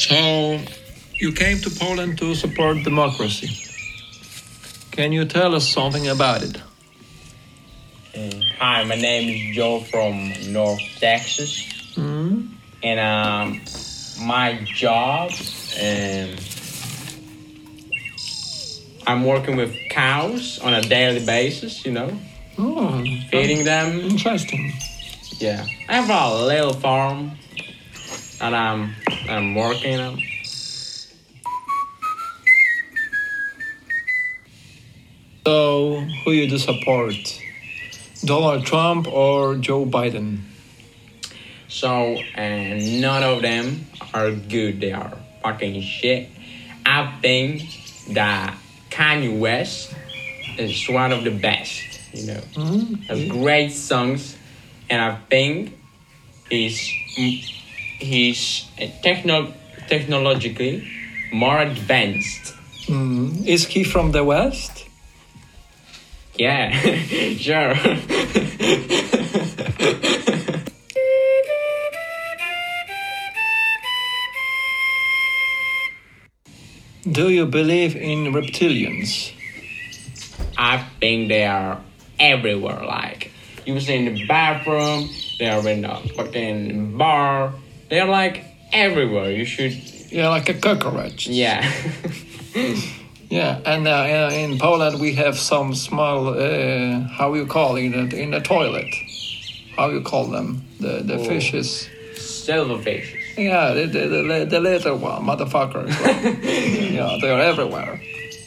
So, you came to Poland to support democracy. Can you tell us something about it? Uh, hi, my name is Joe from North Texas, Hmm? and um, my job, um, I'm working with cows on a daily basis. You know, Oh, feeding them. interesting. Yeah, I have a little farm, and I'm I'm working on. So, who you do support? Donald Trump or Joe Biden? So, and none of them are good. They are fucking shit. I think that Kanye West is one of the best. You know, mm-hmm. has great songs, and I think he's he's uh, techno technologically more advanced. Hmm. Is he from the West? Yeah, sure. Do you believe in reptilians? I think they are everywhere. Like you see in the bathroom, they are in the fucking bar. They are like everywhere. You should, Yeah, like a cockroach. yeah. Yeah, and uh, uh, in Poland we have some small, uh, how you call it, in the, in the toilet. How you call them? The the Oh. fishes. Silverfish. Yeah, the, the, the, the little one, motherfuckers. yeah, they are everywhere.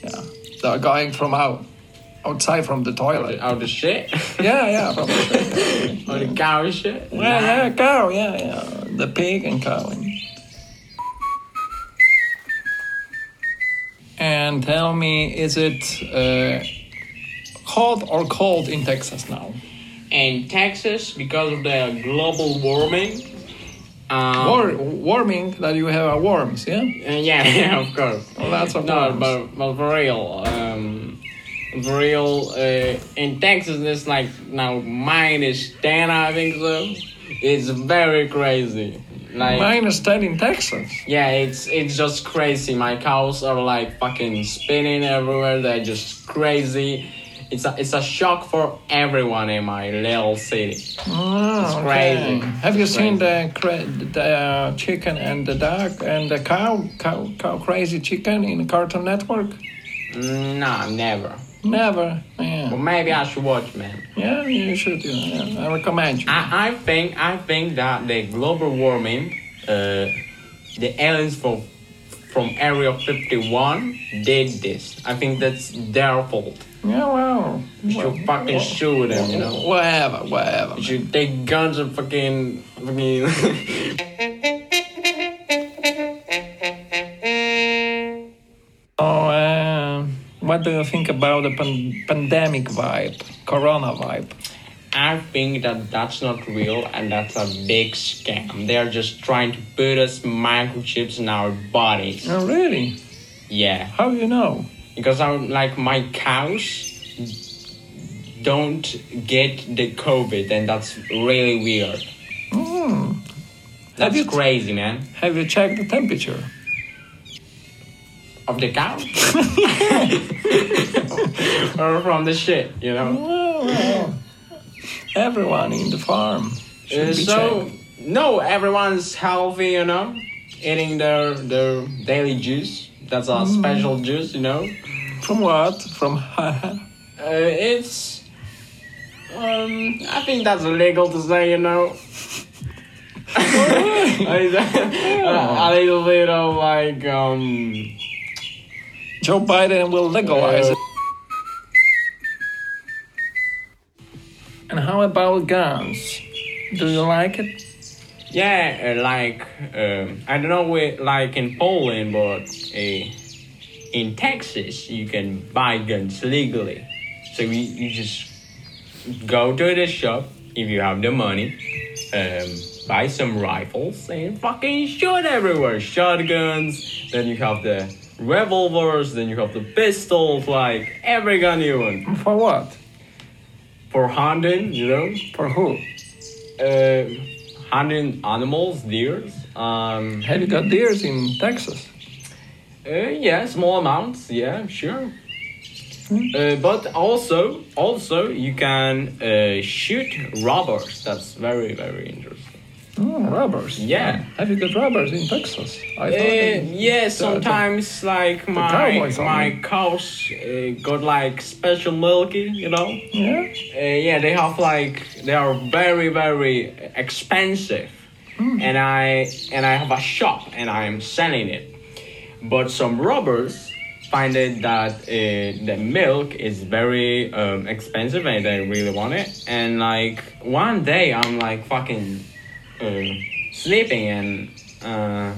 Yeah, they are going from out, outside from the toilet. Out the shit. Yeah, yeah, from the Or the cow shit. Yeah, yeah, cow, yeah, yeah. The pig and cow. And, tell me, is it uh, hot or cold in Texas now? In Texas, because of the global warming. Um, War, warming that you have a worms, yeah? Uh, yeah, yeah, of course. Oh, lots of no, worms. but, but for real, um, for real, uh, in Texas it's like now minus ten, I think so. It's very crazy. Like Minus 10 in Texas. yeah, it's it's just crazy. My cows are like fucking spinning everywhere. They're just crazy. It's a it's a shock for everyone in my little city. Oh, It's okay. crazy. Have you It's seen the cra- the uh, chicken and the duck and the cow, cow, cow crazy chicken in Cartoon Network? No, never. Never. Yeah. But maybe I should watch, man. Yeah, you should. Yeah, I recommend you. I, I think I think that the global warming, uh, the aliens from from Area 51 did this. I think that's their fault. Yeah, well. You should fucking shoot them, you know. Whatever, whatever. You should take guns and fucking fucking. what do you think about the pan- pandemic vibe, Corona vibe? I think that that's not real and that's a big scam. They're just trying to put us microchips in our bodies. Oh, really? Yeah. How do you know? because I'm like my cows don't get the COVID, and that's really weird. Hmm. That's you- crazy, man. Have you checked the temperature? Of the cow, or from the shit, you know. Well, well, everyone in the farm Uh, so checked. no, everyone's healthy, you know, eating their their daily juice. That's a Mm. special juice, you know. From what? From Uh, it's. Um, I think that's illegal to say, you know. a little bit of like um Joe Biden will legalize it. And how about guns? Do you like it? yeah uh, like um I don't know where like in Poland but uh, in Texas you can buy guns legally so you, you just go to the shop if you have the money um buy some rifles and fucking shoot everywhere shotguns then you have the revolvers then you have the pistols like every gun you want For what? for hunting you know For who? uh, hunting animals, deers. Um, Have you got deers in Texas? uh, yeah, small amounts. Yeah, sure. Uh, but also, also you can uh, shoot robbers. That's very, very interesting. Oh, robbers. Yeah. Have you got robbers in Texas? I Uh, yeah, the- sometimes like my my cows uh, got like special milky, you know. Yeah. Uh, yeah, they have like they are very very expensive, and I and I have a shop and I am selling it, but some robbers find it that uh, the milk is very um, expensive and they really want it, and like one day I'm like fucking uh, sleeping and uh,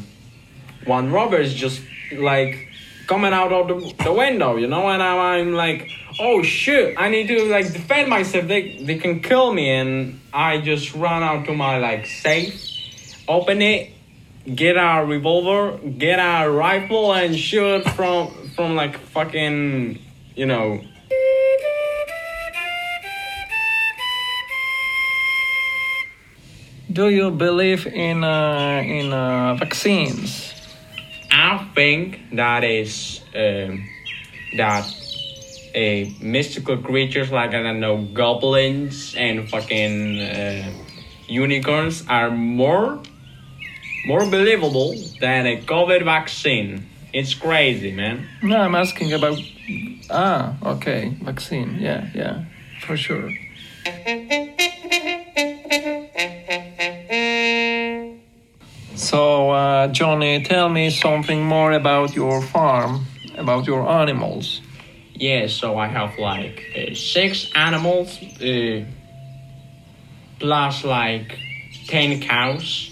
one robber is just like coming out of the, the window, you know, and I'm, I'm like, oh shit, I need to like defend myself. They they can kill me, and I just run out to my like safe, open it, get a revolver, get a rifle, and shoot from from like fucking, you know. Do you believe in uh, in uh, vaccines? I think that is um, that uh, mystical creatures like I don't know goblins and fucking uh, unicorns are more more believable than a COVID vaccine. It's crazy, man. No, I'm asking about. Ah, okay, vaccine. Yeah, yeah, for sure. Uh, Johnny, tell me something more about your farm, about your animals. Yeah, so I have like uh, six animals, uh, plus like ten cows.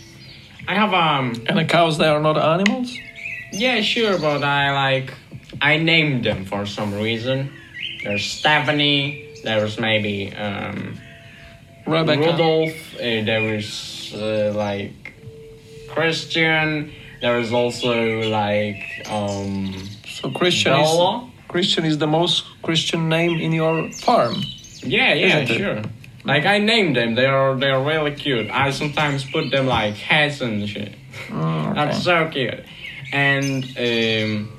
I have um And the cows, they are not animals? Yeah, sure, but I like I named them for some reason. There's Stephanie. There's maybe um, Rebecca. Rudolph. Uh, there is uh, like Christian. There is also like um, So Christian is, Christian is the most Christian name in your farm. Yeah, yeah, Isn't it? sure. Like I named them. They are they are really cute. I sometimes put them like heads and shit. Mm, okay. That's so cute. And um,